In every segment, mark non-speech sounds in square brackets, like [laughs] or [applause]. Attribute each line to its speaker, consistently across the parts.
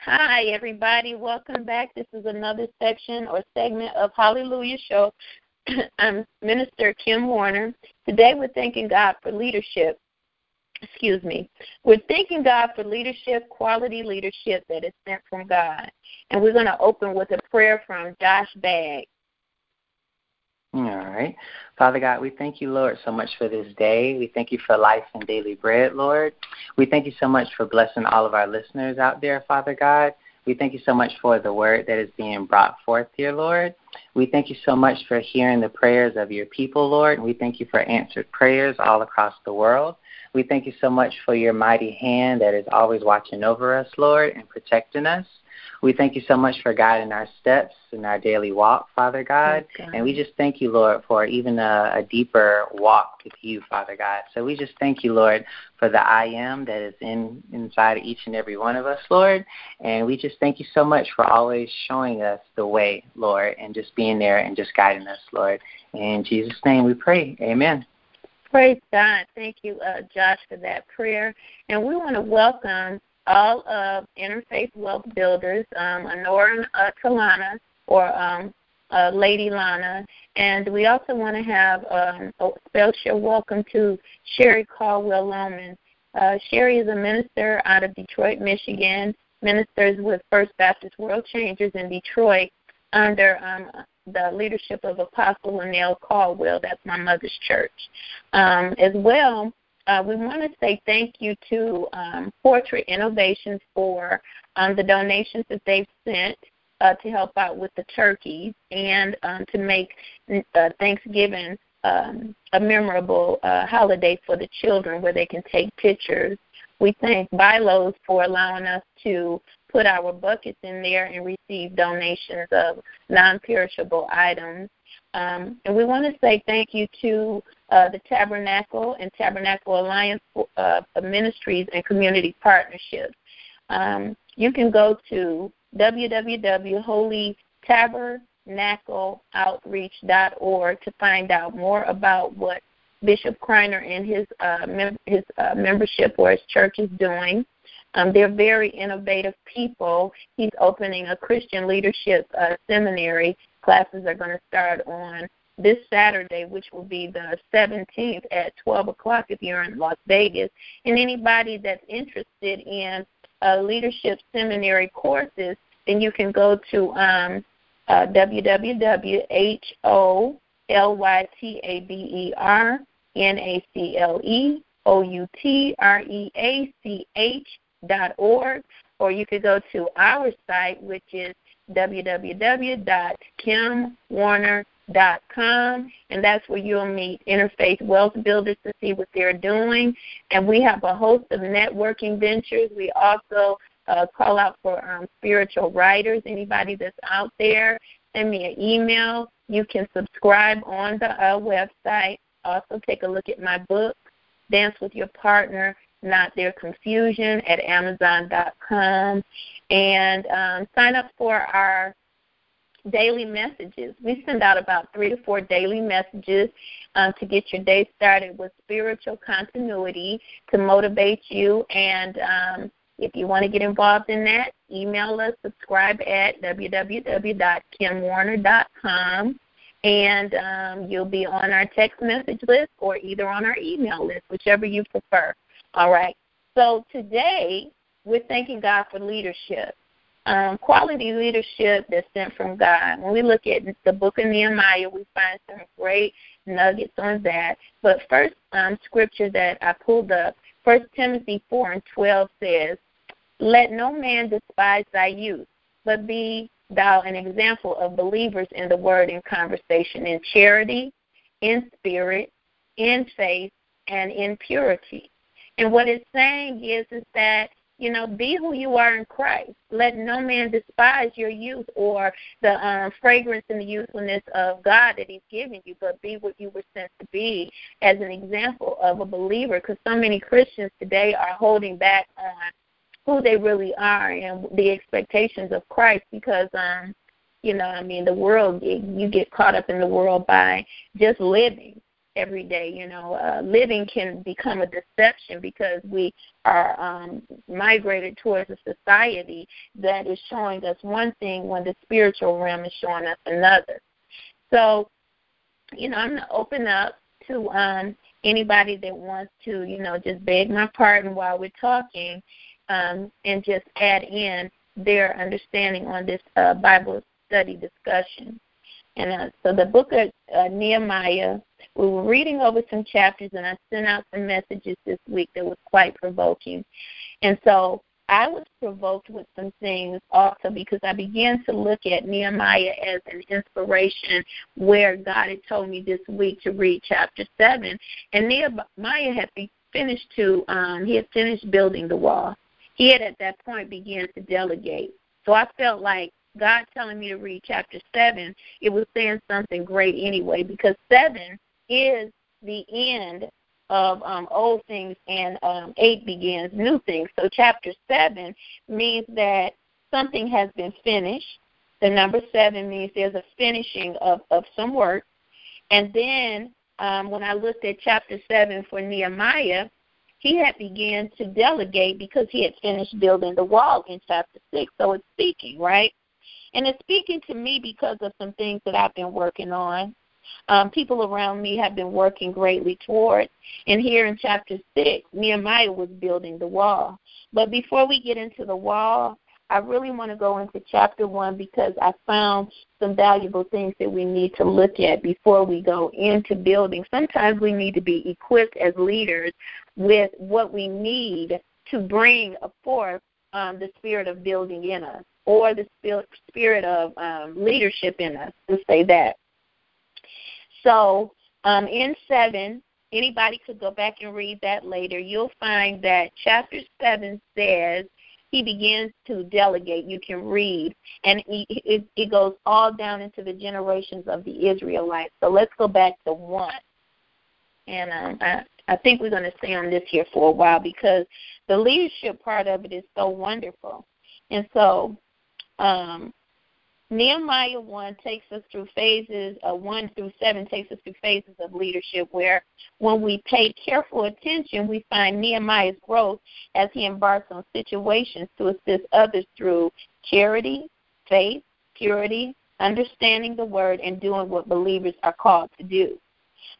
Speaker 1: Hi, everybody. Welcome back. This is another section or segment of Hallelujah Show. [clears throat] I'm Minister Kim Warner. Today we're thanking God for leadership. Excuse me. We're thanking God for leadership, quality leadership that is sent from God. And we're going to open with a prayer from Josh Bagg.
Speaker 2: All right. Father God, we thank you, Lord, so much for this day. We thank you for life and daily bread, Lord. We thank you so much for blessing all of our listeners out there, Father God. We thank you so much for the word that is being brought forth dear Lord. We thank you so much for hearing the prayers of your people, Lord. We thank you for answered prayers all across the world. We thank you so much for your mighty hand that is always watching over us, Lord, and protecting us. We thank you so much for guiding our steps in our daily walk, Father God. God. And we just thank you, Lord, for even a, a deeper walk with you, Father God. So we just thank you, Lord, for the I am that is in inside each and every one of us, Lord. And we just thank you so much for always showing us the way, Lord, and just being there and just guiding us, Lord. In Jesus' name we pray. Amen.
Speaker 1: Praise God. Thank you, uh, Josh, for that prayer. And we want to welcome all of Interfaith Wealth Builders, um, Honora uh, Talana or um, uh, Lady Lana. And we also want to have um, a special welcome to Sherry Caldwell Loman. Uh, Sherry is a minister out of Detroit, Michigan, ministers with First Baptist World Changers in Detroit under um, the leadership of Apostle Linnell Caldwell. That's my mother's church. Um, as well, uh, we want to say thank you to um, Portrait Innovations for um, the donations that they've sent uh, to help out with the turkeys and um, to make uh, Thanksgiving um, a memorable uh, holiday for the children where they can take pictures. We thank Bilos for allowing us to put our buckets in there and receive donations of non perishable items. Um, and we want to say thank you to uh, the Tabernacle and Tabernacle Alliance uh, Ministries and Community Partnerships. Um, you can go to www.holytabernacleoutreach.org to find out more about what Bishop Kreiner and his uh, mem- his uh, membership or his church is doing. Um, they're very innovative people. He's opening a Christian leadership uh, seminary Classes are going to start on this Saturday, which will be the 17th at 12 o'clock if you're in Las Vegas. And anybody that's interested in uh, leadership seminary courses, then you can go to um, uh, www.holytabernacleoutreach dot org, or you could go to our site, which is www.kimwarner.com, and that's where you'll meet Interfaith Wealth Builders to see what they're doing. And we have a host of networking ventures. We also uh, call out for um, spiritual writers. Anybody that's out there, send me an email. You can subscribe on the uh, website. Also, take a look at my book, Dance with Your Partner not their confusion at amazon.com and um, sign up for our daily messages. We send out about three to four daily messages um, to get your day started with spiritual continuity to motivate you. And um, if you want to get involved in that, email us, subscribe at www.kimwarner.com. And um, you'll be on our text message list or either on our email list, whichever you prefer. All right. So today we're thanking God for leadership. Um, quality leadership that's sent from God. When we look at the book of Nehemiah, we find some great nuggets on that. But first um, scripture that I pulled up, First Timothy 4 and 12 says, Let no man despise thy youth, but be thou an example of believers in the word and conversation, in charity, in spirit, in faith, and in purity. And what it's saying is is that you know, be who you are in Christ. Let no man despise your youth or the um, fragrance and the youthfulness of God that He's given you, but be what you were sent to be as an example of a believer. Because so many Christians today are holding back on who they really are and the expectations of Christ because, um, you know, I mean, the world, you get caught up in the world by just living every day. You know, uh, living can become a deception because we are um, migrated towards a society that is showing us one thing when the spiritual realm is showing us another. So, you know, I'm going to open up to um, anybody that wants to, you know, just beg my pardon while we're talking um, and just add in their understanding on this uh, Bible study discussion. And uh, so the book of uh, Nehemiah, we were reading over some chapters, and I sent out some messages this week that was quite provoking. And so I was provoked with some things also because I began to look at Nehemiah as an inspiration where God had told me this week to read chapter 7. And Nehemiah had finished to, um, he had finished building the wall. He had at that point began to delegate. So I felt like God telling me to read chapter 7, it was saying something great anyway, because 7 is the end of um, old things and um, 8 begins new things. So chapter 7 means that something has been finished. The number 7 means there's a finishing of, of some work. And then um, when I looked at chapter 7 for Nehemiah, he had began to delegate because he had finished building the wall in chapter 6. So it's speaking, right? And it's speaking to me because of some things that I've been working on. Um, people around me have been working greatly toward. And here in chapter 6, Nehemiah was building the wall. But before we get into the wall, I really want to go into chapter 1 because I found some valuable things that we need to look at before we go into building. Sometimes we need to be equipped as leaders with what we need to bring forth um, the spirit of building in us or the spirit of um, leadership in us. to say that. So um, in seven, anybody could go back and read that later. You'll find that chapter seven says he begins to delegate. You can read, and it, it goes all down into the generations of the Israelites. So let's go back to one. And um, I, I think we're going to stay on this here for a while because the leadership part of it is so wonderful. And so um, Nehemiah 1 takes us through phases, uh, 1 through 7 takes us through phases of leadership where when we pay careful attention, we find Nehemiah's growth as he embarks on situations to assist others through charity, faith, purity, understanding the word, and doing what believers are called to do.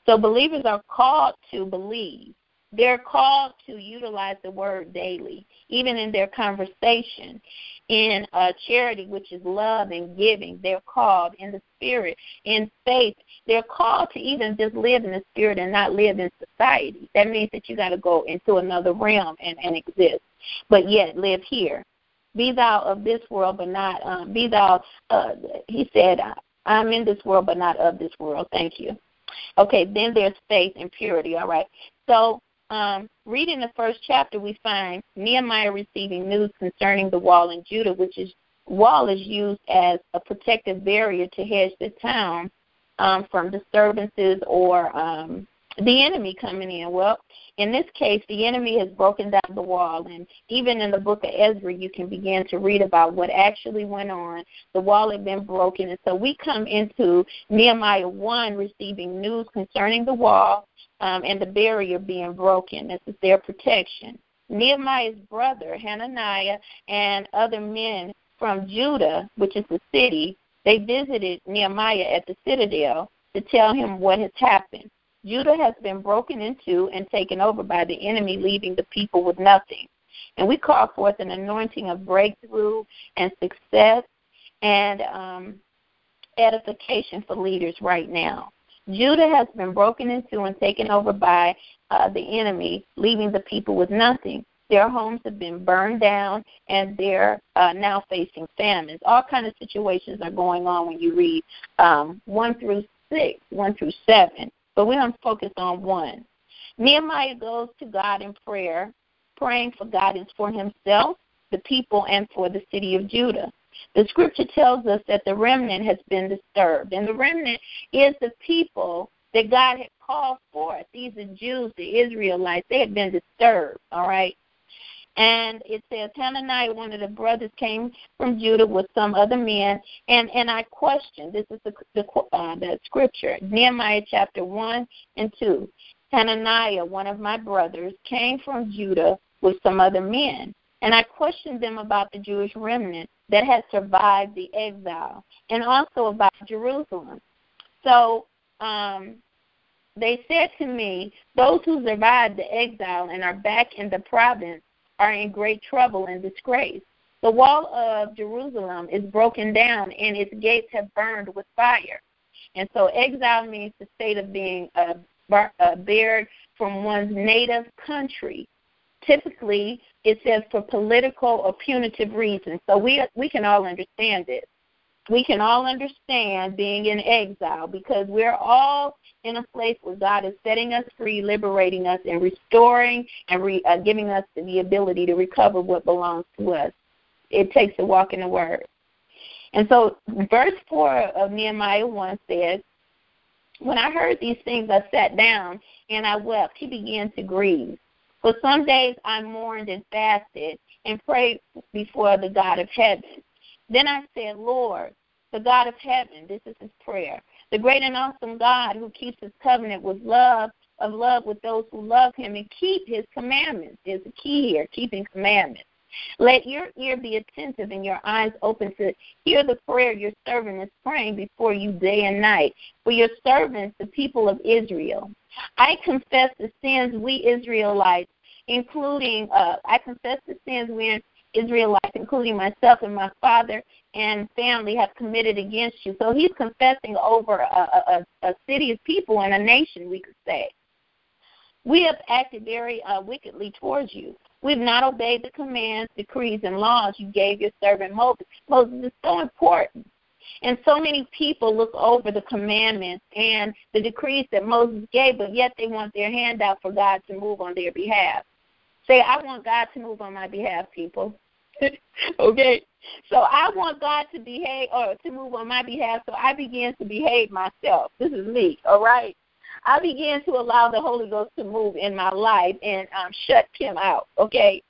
Speaker 1: So believers are called to believe. They're called to utilize the word daily, even in their conversation in uh, charity, which is love and giving. They're called in the spirit, in faith. They're called to even just live in the spirit and not live in society. That means that you got to go into another realm and, and exist, but yet live here. Be thou of this world, but not um, be thou. Uh, he said, "I'm in this world, but not of this world." Thank you. Okay, then there's faith and purity. All right. So um, reading the first chapter, we find Nehemiah receiving news concerning the wall in Judah, which is wall is used as a protective barrier to hedge the town um, from disturbances or um, the enemy coming in. Well, in this case, the enemy has broken down the wall, and even in the book of Ezra, you can begin to read about what actually went on. The wall had been broken, and so we come into Nehemiah 1 receiving news concerning the wall um, and the barrier being broken. This is their protection. Nehemiah's brother, Hananiah, and other men from Judah, which is the city, they visited Nehemiah at the citadel to tell him what has happened. Judah has been broken into and taken over by the enemy, leaving the people with nothing. And we call forth an anointing of breakthrough and success and um, edification for leaders right now. Judah has been broken into and taken over by uh, the enemy, leaving the people with nothing. Their homes have been burned down, and they're uh, now facing famines. All kind of situations are going on when you read um, one through six, one through seven. But we don't focus on one. Nehemiah goes to God in prayer, praying for guidance for himself, the people, and for the city of Judah. The scripture tells us that the remnant has been disturbed, and the remnant is the people that God had called forth. These are Jews, the Israelites. They had been disturbed, all right? And it says Hananiah, one of the brothers, came from Judah with some other men, and and I questioned. This is the the, uh, the scripture, Nehemiah chapter one and two. Hananiah, one of my brothers, came from Judah with some other men, and I questioned them about the Jewish remnant that had survived the exile, and also about Jerusalem. So um, they said to me, Those who survived the exile and are back in the province are in great trouble and disgrace. The wall of Jerusalem is broken down and its gates have burned with fire. And so exile means the state of being uh, bar- bared from one's native country. Typically, it says for political or punitive reasons. So we we can all understand this. We can all understand being in exile because we're all in a place where God is setting us free, liberating us, and restoring and re, uh, giving us the ability to recover what belongs to us. It takes a walk in the Word. And so, verse 4 of Nehemiah 1 says, When I heard these things, I sat down and I wept. He began to grieve. For some days I mourned and fasted and prayed before the God of heaven. Then I said, Lord, the God of heaven, this is his prayer, the great and awesome God who keeps his covenant with love, of love with those who love him and keep his commandments. There's a key here, keeping commandments. Let your ear be attentive and your eyes open to hear the prayer your servant is praying before you day and night. For your servants, the people of Israel. I confess the sins we Israelites, including, uh, I confess the sins we Israelites, including myself and my father and family, have committed against you. So he's confessing over a, a, a city of people and a nation, we could say. We have acted very uh, wickedly towards you. We've not obeyed the commands, decrees, and laws you gave your servant Moses. Moses is so important. And so many people look over the commandments and the decrees that Moses gave, but yet they want their hand out for God to move on their behalf. Say, I want God to move on my behalf, people. [laughs] okay? So I want God to behave or to move on my behalf, so I begin to behave myself. This is me, all right? I began to allow the Holy Ghost to move in my life and um, shut him out, okay?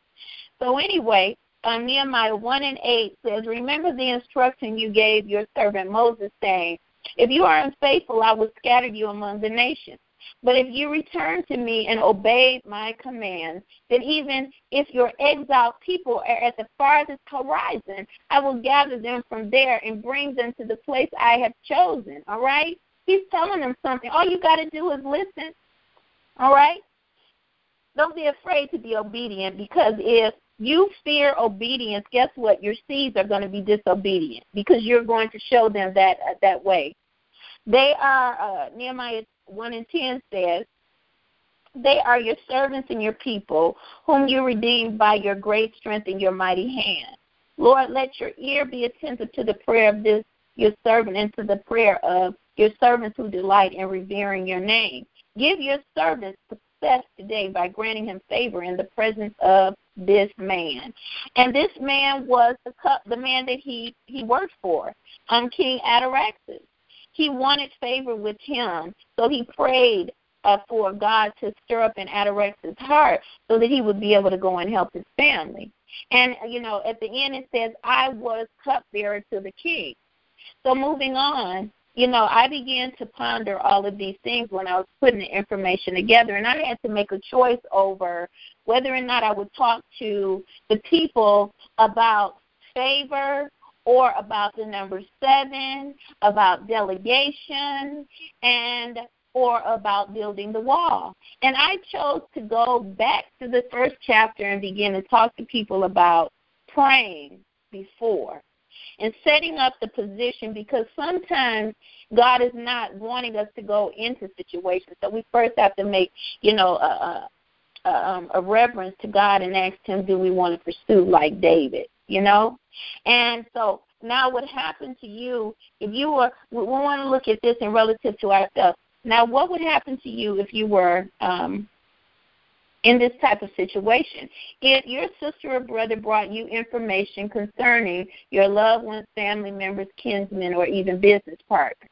Speaker 1: So anyway, um, Nehemiah 1 and 8 says, Remember the instruction you gave your servant Moses, saying, If you are unfaithful, I will scatter you among the nations. But if you return to me and obey my commands, then even if your exiled people are at the farthest horizon, I will gather them from there and bring them to the place I have chosen. All right? He's telling them something. All you got to do is listen. All right? Don't be afraid to be obedient because if you fear obedience, guess what? Your seeds are going to be disobedient because you're going to show them that uh, that way. They are uh, Nehemiah 1 and 10 says, They are your servants and your people, whom you redeemed by your great strength and your mighty hand. Lord, let your ear be attentive to the prayer of this your servant and to the prayer of your servants who delight in revering your name. Give your servant success today by granting him favor in the presence of this man. And this man was the cup, the man that he he worked for, um, King Artaxerxes. He wanted favor with him, so he prayed uh, for God to stir up in Artaxerxes' heart so that he would be able to go and help his family. And, you know, at the end it says, I was cupbearer to the king. So moving on, you know, I began to ponder all of these things when I was putting the information together, and I had to make a choice over whether or not I would talk to the people about favor or about the number seven, about delegation, and or about building the wall. And I chose to go back to the first chapter and begin to talk to people about praying before and setting up the position because sometimes God is not wanting us to go into situations. So we first have to make, you know, a, um, a reverence to God and ask Him, do we want to pursue like David? you know? And so now what happened to you if you were we want to look at this in relative to ourselves. Now what would happen to you if you were um in this type of situation. If your sister or brother brought you information concerning your loved ones, family members, kinsmen, or even business partners,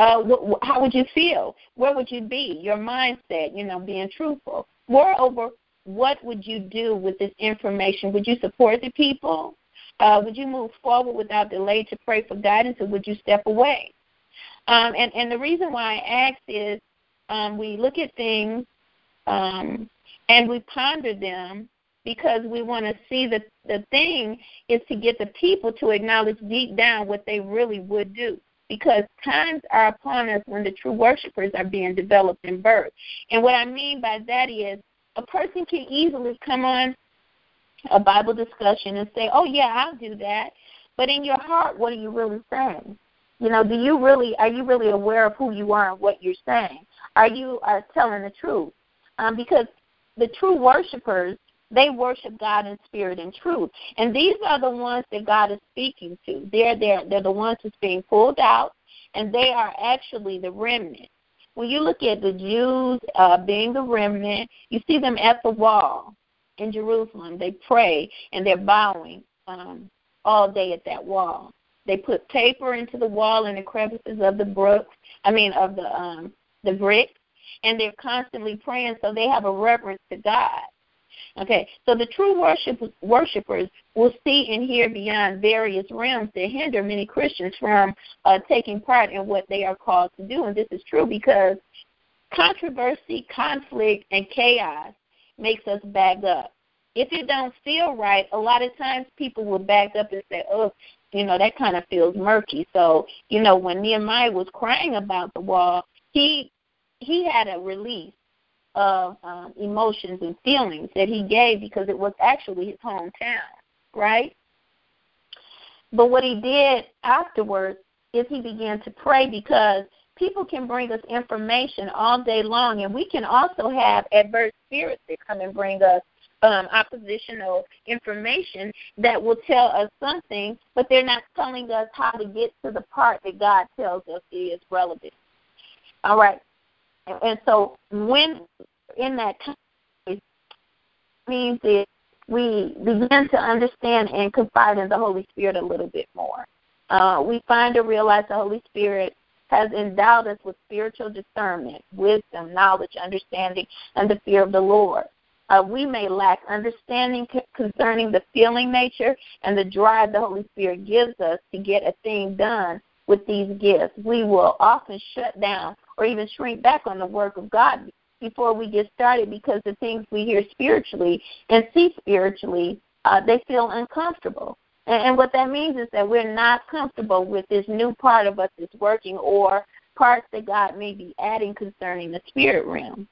Speaker 1: uh, wh- how would you feel? Where would you be? Your mindset, you know, being truthful. Moreover, what would you do with this information? Would you support the people? Uh, would you move forward without delay to pray for guidance, or would you step away? Um, and, and the reason why I ask is um, we look at things um, and we ponder them because we want to see that the thing is to get the people to acknowledge deep down what they really would do because times are upon us when the true worshipers are being developed and birthed. And what I mean by that is a person can easily come on a Bible discussion and say, "Oh yeah, I'll do that," but in your heart, what are you really saying? You know, do you really are you really aware of who you are and what you're saying? Are you are telling the truth? Um, because the true worshipers they worship God in spirit and truth, and these are the ones that God is speaking to. They're they're they're the ones that's being pulled out, and they are actually the remnant. When you look at the Jews uh, being the remnant, you see them at the wall in Jerusalem. They pray and they're bowing um, all day at that wall. They put paper into the wall in the crevices of the brooks. I mean, of the um, the bricks, and they're constantly praying, so they have a reverence to God. Okay, so the true worship, worshipers will see and hear beyond various realms that hinder many Christians from uh, taking part in what they are called to do. And this is true because controversy, conflict, and chaos makes us back up. If it don't feel right, a lot of times people will back up and say, "Oh, you know that kind of feels murky." So, you know, when Nehemiah was crying about the wall, he he had a release of um, emotions and feelings that he gave because it was actually his hometown, right? But what he did afterwards is he began to pray because people can bring us information all day long, and we can also have adverse spirits that come and bring us um, oppositional information that will tell us something, but they're not telling us how to get to the part that God tells us is relevant. All right. And so when in that time means that we begin to understand and confide in the Holy Spirit a little bit more. Uh, we find and realize the Holy Spirit has endowed us with spiritual discernment, wisdom, knowledge, understanding, and the fear of the Lord. Uh, we may lack understanding concerning the feeling nature and the drive the Holy Spirit gives us to get a thing done with these gifts. We will often shut down or even shrink back on the work of God before we get started because the things we hear spiritually and see spiritually, uh, they feel uncomfortable. And, and what that means is that we're not comfortable with this new part of us that's working or parts that God may be adding concerning the spirit realm.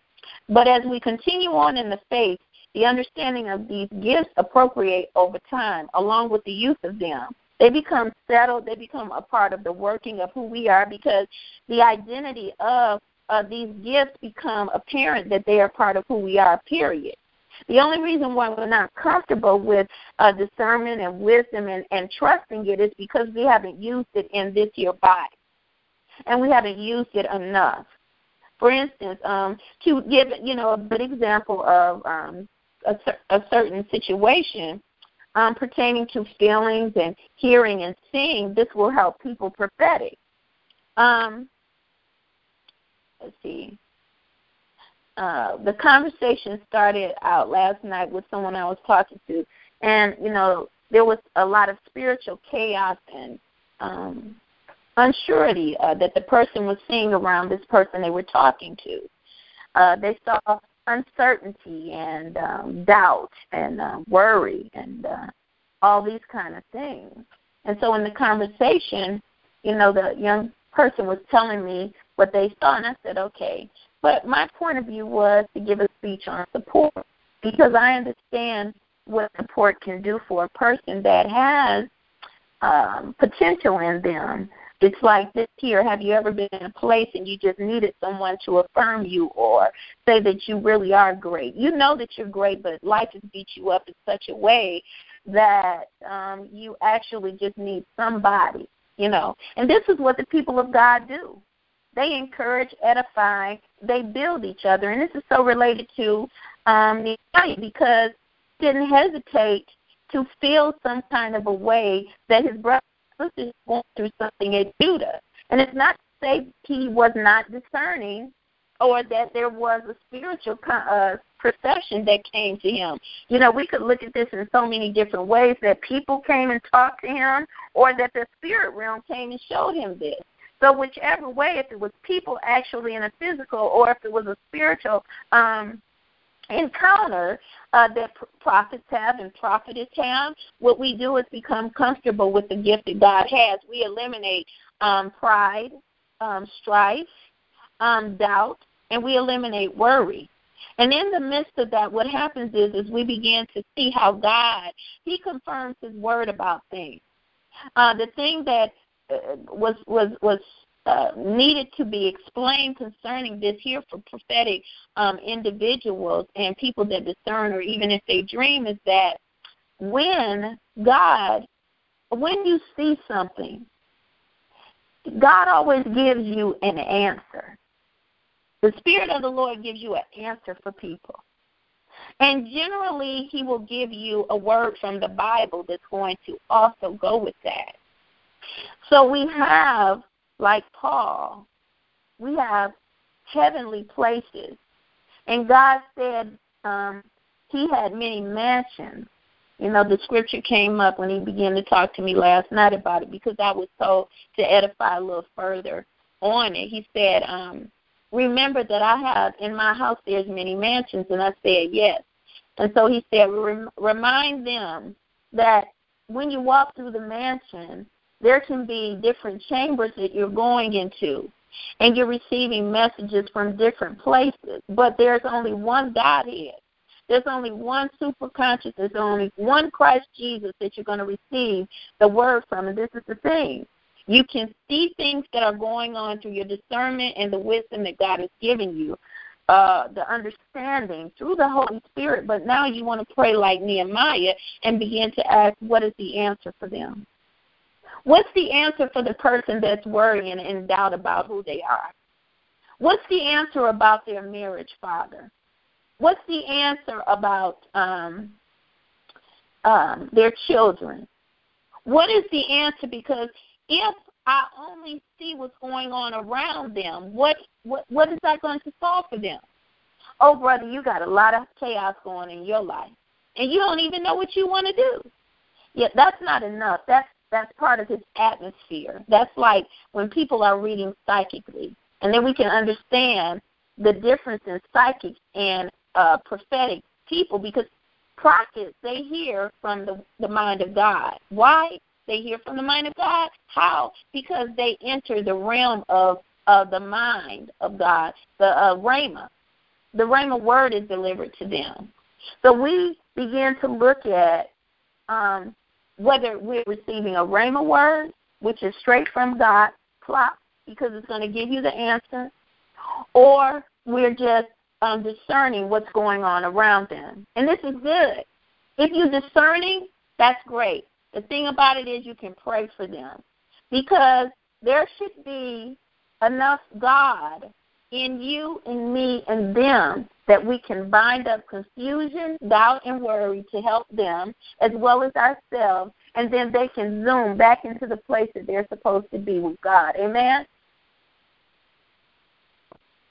Speaker 1: But as we continue on in the faith, the understanding of these gifts appropriate over time, along with the use of them. They become settled. They become a part of the working of who we are because the identity of uh, these gifts become apparent that they are part of who we are, period. The only reason why we're not comfortable with uh, discernment and wisdom and, and trusting it is because we haven't used it in this year body. And we haven't used it enough. For instance, um, to give you know a good example of um, a, a certain situation, um, pertaining to feelings and hearing and seeing, this will help people prophetic. Um, let's see. Uh, the conversation started out last night with someone I was talking to, and you know there was a lot of spiritual chaos and um, unsurety uh, that the person was seeing around this person they were talking to. Uh, they saw uncertainty and um, doubt and uh, worry and uh, all these kind of things. And so in the conversation, you know, the young person was telling me what they saw, and I said, okay. But my point of view was to give a speech on support because I understand what support can do for a person that has um, potential in them it's like this here. Have you ever been in a place and you just needed someone to affirm you or say that you really are great? You know that you're great, but life has beat you up in such a way that um, you actually just need somebody, you know. And this is what the people of God do. They encourage, edify, they build each other. And this is so related to um, Nehemiah because he didn't hesitate to feel some kind of a way that his brother sister going through something at Judah. And it's not to say he was not discerning or that there was a spiritual uh, perception that came to him. You know, we could look at this in so many different ways that people came and talked to him, or that the spirit realm came and showed him this. So whichever way, if it was people actually in a physical, or if it was a spiritual um, encounter uh, that prophets have and prophetess have, what we do is become comfortable with the gift that God has. We eliminate um, pride, um, strife, um, doubt, and we eliminate worry. And in the midst of that, what happens is, is we begin to see how God He confirms His word about things. Uh, the thing that uh, was was was uh, needed to be explained concerning this here for prophetic um, individuals and people that discern or even if they dream is that when God, when you see something, God always gives you an answer. The Spirit of the Lord gives you an answer for people. And generally, He will give you a word from the Bible that's going to also go with that. So we have like Paul, we have heavenly places. And God said um, he had many mansions. You know, the scripture came up when he began to talk to me last night about it because I was told to edify a little further on it. He said, um, Remember that I have in my house there's many mansions. And I said, Yes. And so he said, Remind them that when you walk through the mansion, there can be different chambers that you're going into and you're receiving messages from different places, but there's only one Godhead. There's only one superconscious. There's only one Christ Jesus that you're going to receive the word from. And this is the thing. You can see things that are going on through your discernment and the wisdom that God has given you, uh, the understanding through the Holy Spirit. But now you want to pray like Nehemiah and begin to ask, what is the answer for them? What's the answer for the person that's worrying and in doubt about who they are? What's the answer about their marriage, Father? What's the answer about um, um, their children? What is the answer? Because if I only see what's going on around them, what what what is that going to solve for them? Oh, brother, you got a lot of chaos going in your life, and you don't even know what you want to do. Yeah, that's not enough. That's that's part of his atmosphere. That's like when people are reading psychically, and then we can understand the difference in psychic and uh, prophetic people because prophets they hear from the, the mind of God. Why? They hear from the mind of God. How? Because they enter the realm of of the mind of God, the uh, Rhema. The Rhema word is delivered to them. So we begin to look at um, whether we're receiving a rhema word, which is straight from God, plop, because it's going to give you the answer, or we're just um, discerning what's going on around them. And this is good. If you're discerning, that's great. The thing about it is you can pray for them because there should be enough God in you and me and them that we can bind up confusion, doubt, and worry to help them as well as ourselves, and then they can zoom back into the place that they're supposed to be with God. Amen?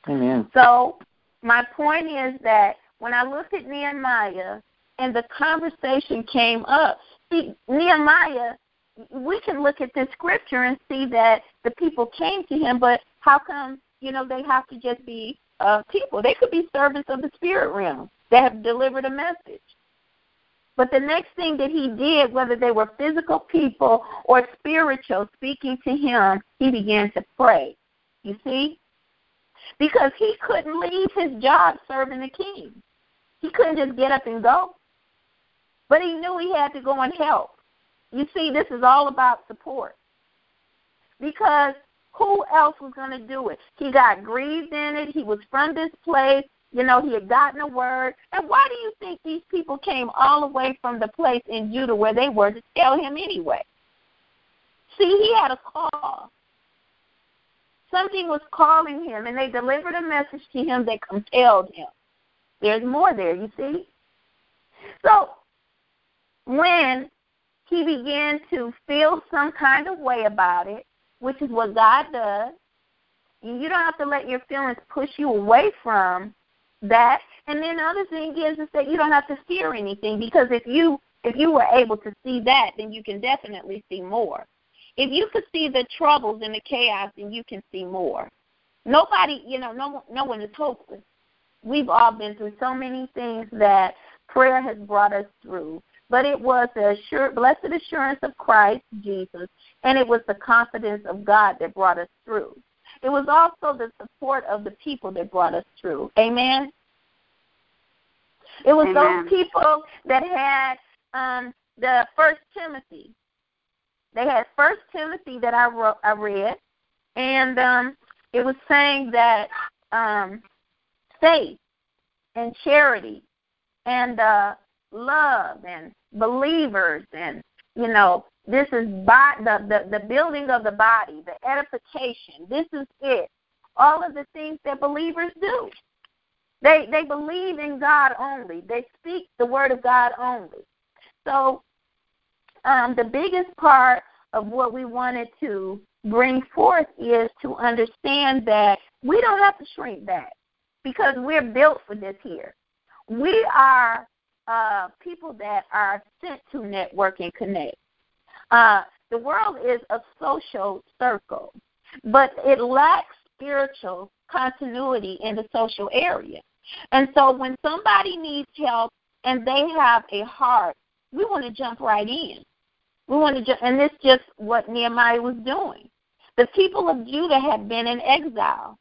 Speaker 2: Amen.
Speaker 1: So, my point is that when I looked at Nehemiah and the conversation came up, see, Nehemiah, we can look at this scripture and see that the people came to him, but how come you know, they have to just be uh, people. They could be servants of the spirit realm that have delivered a message. But the next thing that he did, whether they were physical people or spiritual speaking to him, he began to pray. You see? Because he couldn't leave his job serving the king. He couldn't just get up and go. But he knew he had to go and help. You see, this is all about support. Because who else was going to do it? He got grieved in it. He was from this place. You know, he had gotten a word. And why do you think these people came all the way from the place in Judah where they were to tell him anyway? See, he had a call. Something was calling him, and they delivered a message to him that compelled him. There's more there, you see? So, when he began to feel some kind of way about it, which is what God does. You don't have to let your feelings push you away from that. And then the other thing is is that you don't have to fear anything because if you if you were able to see that, then you can definitely see more. If you could see the troubles and the chaos, then you can see more. Nobody, you know, no no one is hopeless. We've all been through so many things that prayer has brought us through. But it was the assured, blessed assurance of Christ Jesus, and it was the confidence of God that brought us through. It was also the support of the people that brought us through. Amen. It was
Speaker 3: Amen.
Speaker 1: those people that had um, the First Timothy. They had First Timothy that I wrote, I read, and um, it was saying that um, faith and charity and uh, love and believers and you know this is by the, the the building of the body, the edification. This is it. All of the things that believers do. They they believe in God only. They speak the word of God only. So um, the biggest part of what we wanted to bring forth is to understand that we don't have to shrink back because we're built for this here. We are uh, people that are sent to network and connect. Uh, the world is a social circle, but it lacks spiritual continuity in the social area. And so when somebody needs help and they have a heart, we want to jump right in. We want to jump, and this just what Nehemiah was doing. The people of Judah had been in exile,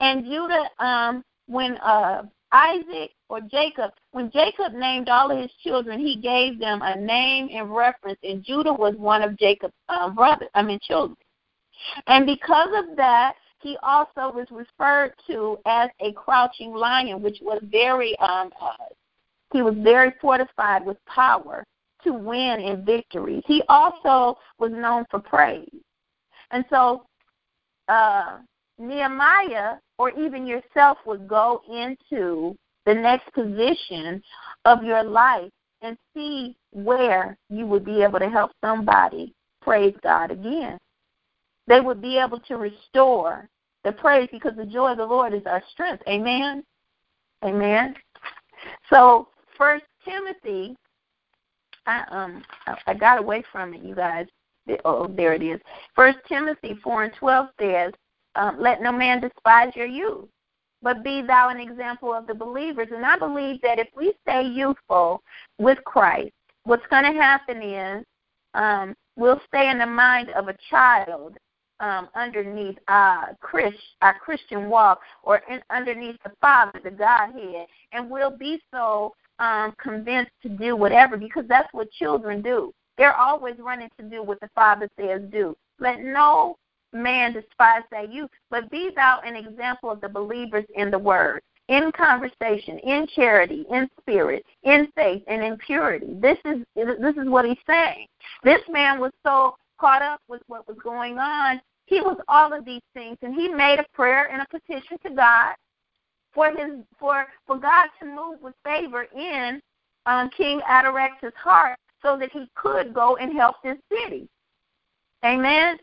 Speaker 1: and Judah, um, when uh, Isaac or Jacob, when Jacob named all of his children, he gave them a name in reference, and Judah was one of Jacob's um, brothers, I mean children. And because of that, he also was referred to as a crouching lion, which was very um uh, he was very fortified with power to win in victories. He also was known for praise. And so uh Nehemiah or even yourself would go into the next position of your life and see where you would be able to help somebody praise God again. They would be able to restore the praise because the joy of the Lord is our strength. Amen. Amen. So First Timothy, I um I got away from it, you guys. Oh, there it is. First Timothy four and twelve says, um, "Let no man despise your youth, but be thou an example of the believers." And I believe that if we stay youthful with Christ, what's going to happen is um, we'll stay in the mind of a child um, underneath our, Chris, our Christian walk or in, underneath the Father, the Godhead, and we'll be so um, convinced to do whatever because that's what children do. They're always running to do what the Father says do. Let no man despise thy youth, but be thou an example of the believers in the word, in conversation, in charity, in spirit, in faith, and in purity. This is this is what he's saying. This man was so caught up with what was going on. He was all of these things, and he made a prayer and a petition to God for his for for God to move with favor in um, King Artaxerxes' heart, so that he could go and help this city. Amen.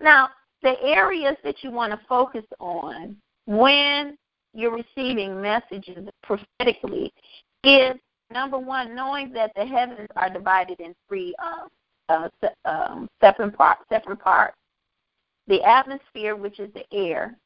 Speaker 1: Now, the areas that you want to focus on when you're receiving messages prophetically is number one, knowing that the heavens are divided in three um, uh, um, separate, part, separate parts. The atmosphere, which is the air,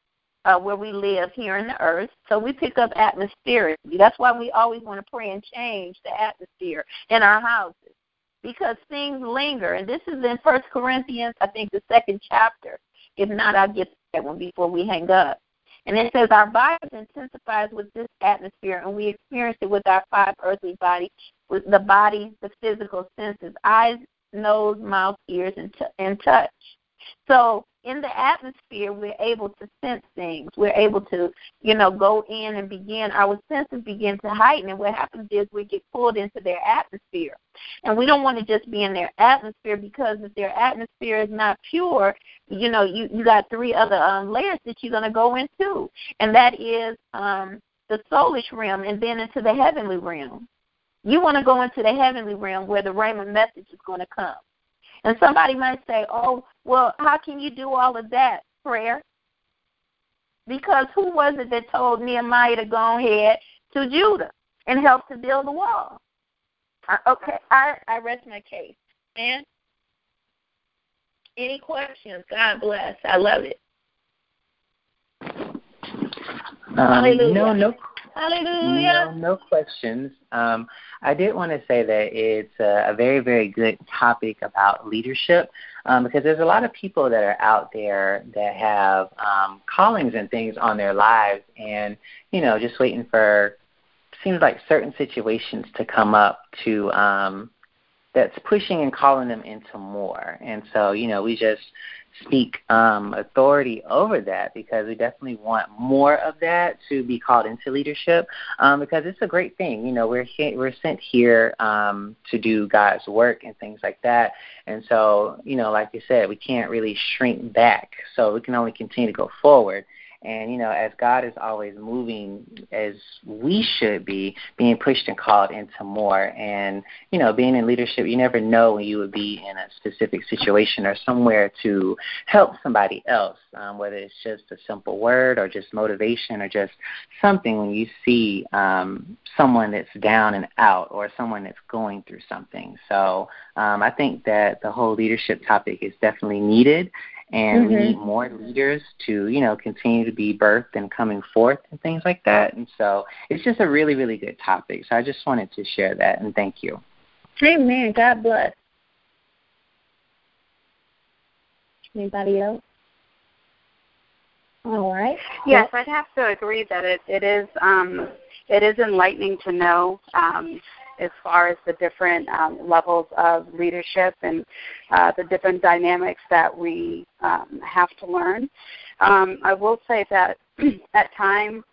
Speaker 1: uh, where we live here in the earth. So we pick up atmospherically. That's why we always want to pray and change the atmosphere in our houses because things linger. And this is in First Corinthians, I think, the second chapter. If not, I'll get that one before we hang up. And it says our body intensifies with this atmosphere, and we experience it with our five earthly bodies, with the body, the physical senses, eyes, nose, mouth, ears, and, t- and touch. So in the atmosphere, we're able to sense things. We're able to, you know, go in and begin, our senses begin to heighten. And what happens is we get pulled into their atmosphere. And we don't want to just be in their atmosphere because if their atmosphere is not pure, you know, you, you got three other um, layers that you're going to go into. And that is um, the soulish realm and then into the heavenly realm. You want to go into the heavenly realm where the Rhema message is going to come. And somebody might say, oh, well, how can you do all of that? Prayer. Because who was it that told Nehemiah to go ahead to Judah and help to build the wall? Okay, I, I rest my case. And any questions? God bless. I love it.
Speaker 2: Um, Hallelujah. No, no.
Speaker 1: Hallelujah.
Speaker 2: No, no questions. Um, I did want to say that it's a, a very, very good topic about leadership um, because there's a lot of people that are out there that have um, callings and things on their lives, and you know, just waiting for seems like certain situations to come up to um, that's pushing and calling them into more. And so, you know, we just speak um, authority over that because we definitely want more of that to be called into leadership um, because it's a great thing. You know, we're he- we're sent here um, to do God's work and things like that. And so, you know, like you said, we can't really shrink back. So we can only continue to go forward. And, you know, as God is always moving as we should be, being pushed and called into more. And, you know, being in leadership, you never know when you would be in a specific situation or somewhere to help somebody else, um, whether it's just a simple word or just motivation or just something when you see um, someone that's down and out or someone that's going through something. So um, I think that the whole leadership topic is definitely needed and mm-hmm. we need more leaders to you know continue to be birthed and coming forth and things like that. And so it's just a really really good topic. So i just wanted to share that and thank you.
Speaker 1: Amen. God bless. Anybody else? All right.
Speaker 3: Yes i'd have to agree that it it is um it is enlightening to know um as far as the different um, levels of leadership and uh, the different dynamics that we um, have to learn. Um, I will say that [clears throat] at times,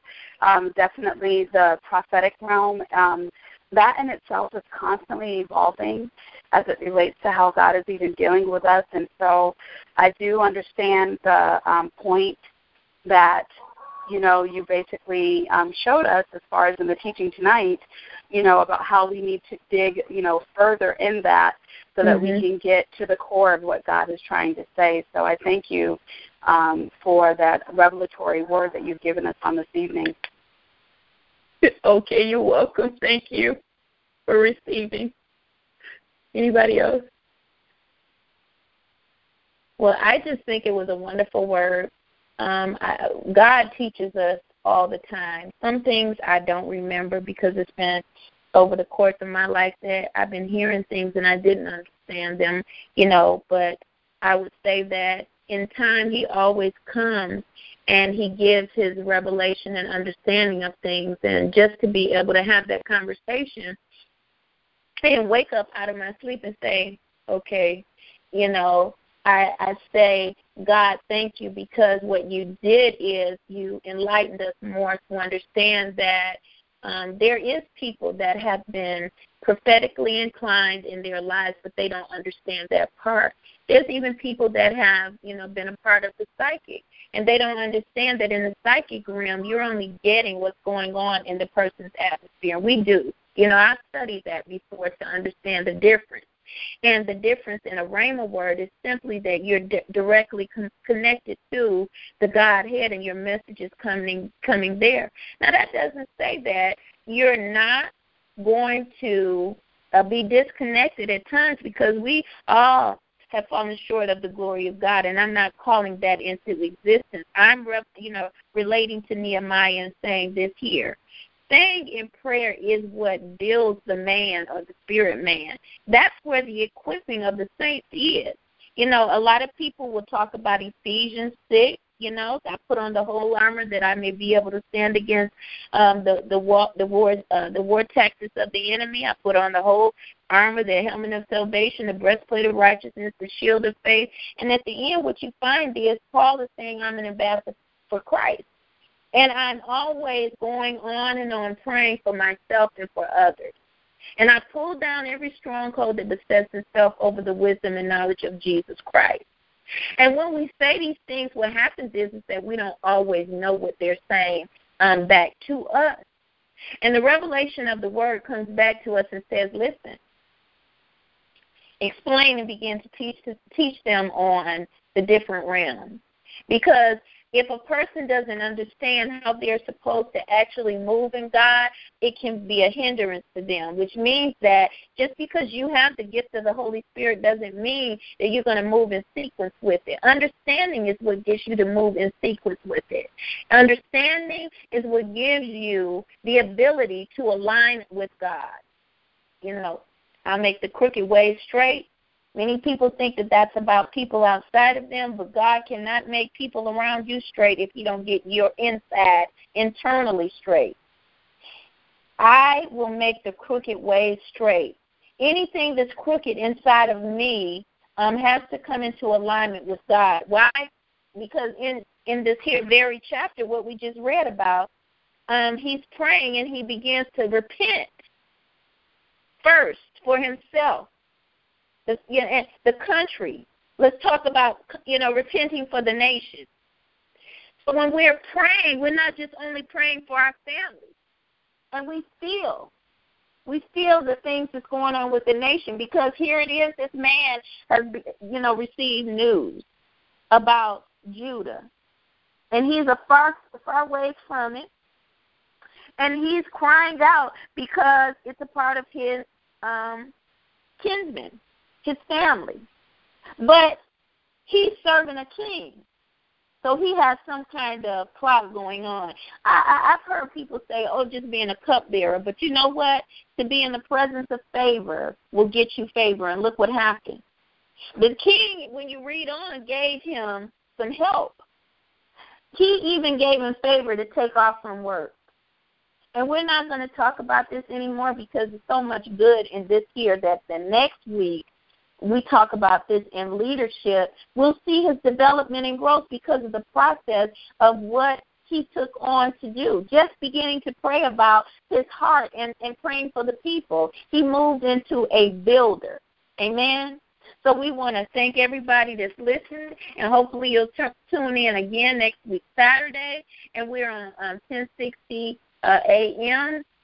Speaker 3: um, definitely the prophetic realm, um, that in itself is constantly evolving as it relates to how God is even dealing with us. And so I do understand the um, point that you know you basically um, showed us as far as in the teaching tonight you know, about how we need to dig, you know, further in that so that mm-hmm. we can get to the core of what God is trying to say. So I thank you um, for that revelatory word that you've given us on this evening. [laughs]
Speaker 1: Okay, you're welcome. Thank you for receiving. Anybody else? Well, I just think it was a wonderful word. Um, I, God teaches us all the time. Some things I don't remember because it's been over the course of my life that I've been hearing things and I didn't understand them, you know, but I would say that in time he always comes and he gives his revelation and understanding of things and just to be able to have that conversation and wake up out of my sleep and say, Okay, you know, I, I say, God, thank you because what you did is you enlightened us more to understand that um, there is people that have been prophetically inclined in their lives, but they don't understand that part. There's even people that have, you know, been a part of the psychic, and they don't understand that in the psychic realm, you're only getting what's going on in the person's atmosphere. We do. You know, I studied that before to understand the difference. And the difference in a Rhema word is simply that you're di- directly con- connected to the Godhead and your message is coming coming there. Now that doesn't say that you're not going to uh, be disconnected at times because we all have fallen short of the glory of God, and I'm not calling that into existence. I'm, you know, relating to Nehemiah and saying this here staying in prayer is what builds the man or the spirit man. That's where the equipping of the saints is. You know, a lot of people will talk about Ephesians 6, you know, I put on the whole armor that I may be able to stand against um, the the war the war uh, the war tactics of the enemy. I put on the whole armor, the helmet of salvation, the breastplate of righteousness, the shield of faith, and at the end, what you find is Paul is saying, "I'm an ambassador for Christ." And I'm always going on and on praying for myself and for others. And I pull down every stronghold that besets itself over the wisdom and knowledge of Jesus Christ. And when we say these things, what happens is, is that we don't always know what they're saying um, back to us. And the revelation of the word comes back to us and says, listen, explain and begin to teach to teach them on the different realms. Because if a person doesn't understand how they're supposed to actually move in God, it can be a hindrance to them, which means that just because you have the gift of the Holy Spirit doesn't mean that you're going to move in sequence with it. Understanding is what gets you to move in sequence with it. Understanding is what gives you the ability to align with God. You know, I'll make the crooked way straight Many people think that that's about people outside of them, but God cannot make people around you straight if you don't get your inside internally straight. I will make the crooked way straight. Anything that's crooked inside of me um, has to come into alignment with God. Why? Because in in this here very chapter, what we just read about, um, he's praying and he begins to repent first for himself the, you know, the country. Let's talk about you know repenting for the nation. So when we're praying, we're not just only praying for our families, and we feel we feel the things that's going on with the nation because here it is. This man has you know received news about Judah, and he's a far far ways from it, and he's crying out because it's a part of his um, kinsmen his family. But he's serving a king. So he has some kind of plot going on. I, I, I've heard people say, oh, just being a cupbearer. But you know what? To be in the presence of favor will get you favor. And look what happened. The king, when you read on, gave him some help. He even gave him favor to take off from work. And we're not going to talk about this anymore because there's so much good in this here that the next week we talk about this in leadership, we'll see his development and growth because of the process of what he took on to do. Just beginning to pray about his heart and, and praying for the people, he moved into a builder. Amen. So we want to thank everybody that's listened, and hopefully you'll t- tune in again next week Saturday, and we're on um, 1060 uh, a.m.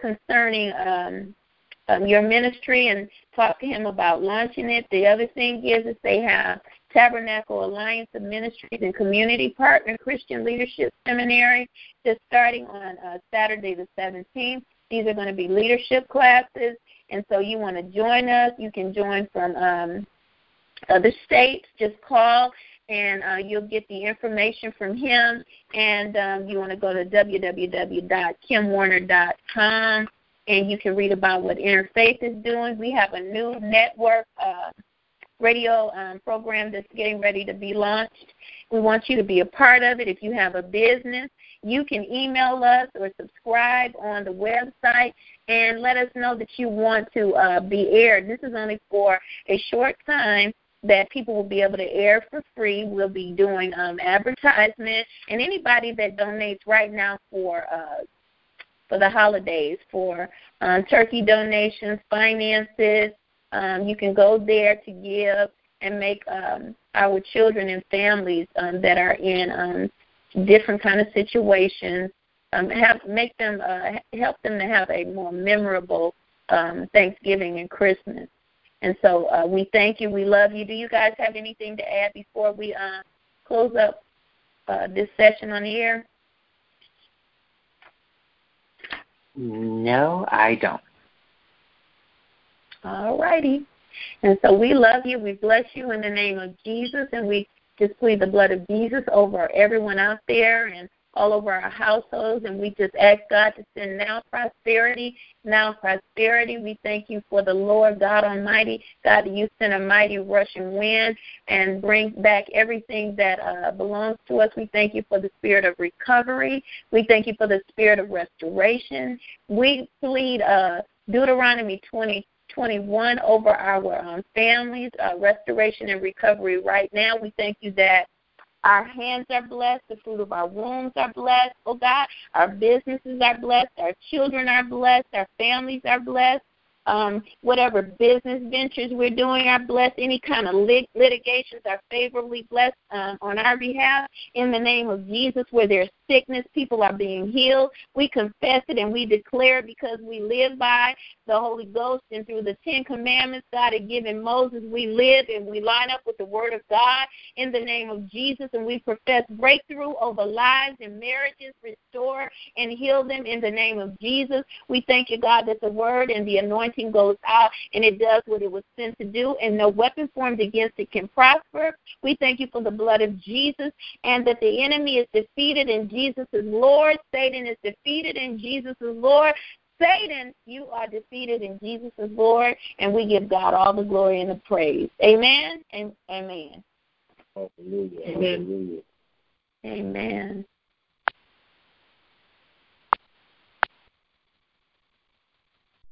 Speaker 1: concerning um, um, your ministry and talk to him about launching it. The other thing is that they have Tabernacle Alliance of Ministries and Community Partner Christian Leadership Seminary just starting on uh, Saturday the 17th. These are going to be leadership classes, and so you want to join us. You can join from um, other states. Just call and uh, you'll get the information from him. And um, you want to go to www.kimwarner.com and you can read about what Interfaith is doing. We have a new network uh, radio um, program that's getting ready to be launched. We want you to be a part of it. If you have a business, you can email us or subscribe on the website and let us know that you want to uh, be aired. This is only for a short time that people will be able to air for free. We'll be doing um, advertisement, and anybody that donates right now for uh, for the holidays, for um, turkey donations, finances, um, you can go there to give and make um, our children and families um, that are in um, different kind of situations um, have make them uh, help them to have a more memorable um, Thanksgiving and Christmas. And so uh, we thank you. We love you. Do you guys have anything to add before we uh, close up uh, this session on the air?
Speaker 2: No, I don't.
Speaker 1: All righty. And so we love you. We bless you in the name of Jesus, and we just plead the blood of Jesus over everyone out there and all over our households. And we just ask God to send now prosperity, now prosperity. We thank you for the Lord God Almighty. God, you send a mighty rushing wind and bring back everything that uh, belongs to us. We thank you for the spirit of recovery. We thank you for the spirit of restoration. We plead uh, Deuteronomy 20. 21 over our um, families, uh, restoration and recovery right now. We thank you that Our hands are blessed. The fruit of our wombs are blessed, oh God. Our businesses are blessed. Our children are blessed. Our families are blessed um, whatever business ventures we're doing are blessed. Any kind of lit- litigations are favorably blessed um, on our behalf. In the name of Jesus, where there's sickness, people are being healed. We confess it and we declare because we live by the Holy Ghost and through the Ten Commandments God had given Moses. We live and we line up with the Word of God in the name of Jesus, and we profess breakthrough over lives and marriages, restore and heal them in the name of Jesus. We thank you, God, that the Word and the anointing goes out and it does what it was sent to do, and no weapon formed against it can prosper. We thank you for the blood of Jesus and that the enemy is defeated and Jesus is Lord. Satan is defeated and Jesus is Lord. Satan, you are defeated and Jesus is Lord, and we give God all the glory and the praise. Amen and amen.
Speaker 4: Hallelujah.
Speaker 1: Amen. Amen.